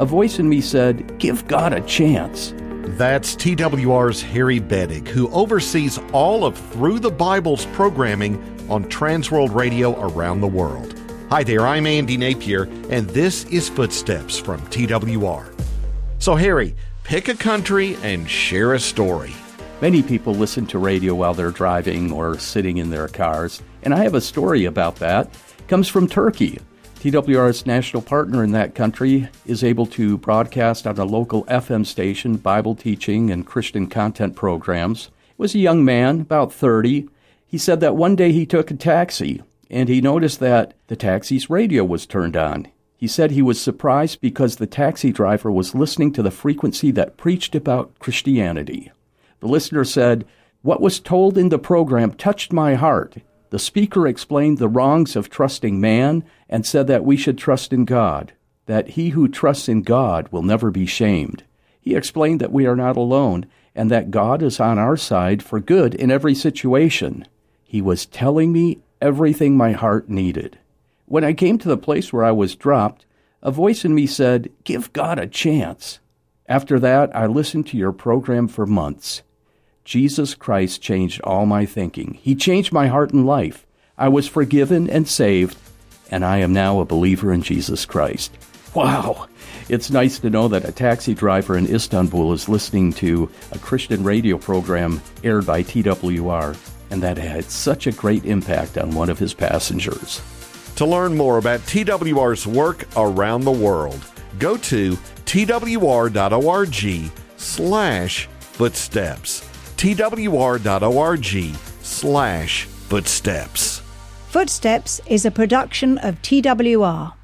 a voice in me said, Give God a chance. That's TWR's Harry Bettig, who oversees all of Through the Bible's programming on Transworld Radio around the world. Hi there, I'm Andy Napier, and this is Footsteps from TWR. So, Harry, pick a country and share a story. Many people listen to radio while they're driving or sitting in their cars, and I have a story about that. It comes from Turkey. TWR's national partner in that country is able to broadcast on a local FM station Bible teaching and Christian content programs. It was a young man, about 30. He said that one day he took a taxi and he noticed that the taxi's radio was turned on. He said he was surprised because the taxi driver was listening to the frequency that preached about Christianity. The listener said, What was told in the program touched my heart. The speaker explained the wrongs of trusting man and said that we should trust in God, that he who trusts in God will never be shamed. He explained that we are not alone and that God is on our side for good in every situation. He was telling me everything my heart needed. When I came to the place where I was dropped, a voice in me said, Give God a chance. After that, I listened to your program for months. Jesus Christ changed all my thinking. He changed my heart and life. I was forgiven and saved, and I am now a believer in Jesus Christ. Wow! It's nice to know that a taxi driver in Istanbul is listening to a Christian radio program aired by TWR, and that had such a great impact on one of his passengers. To learn more about TWR's work around the world, go to twr.org slash footsteps twr.org slash footsteps. Footsteps is a production of TWR.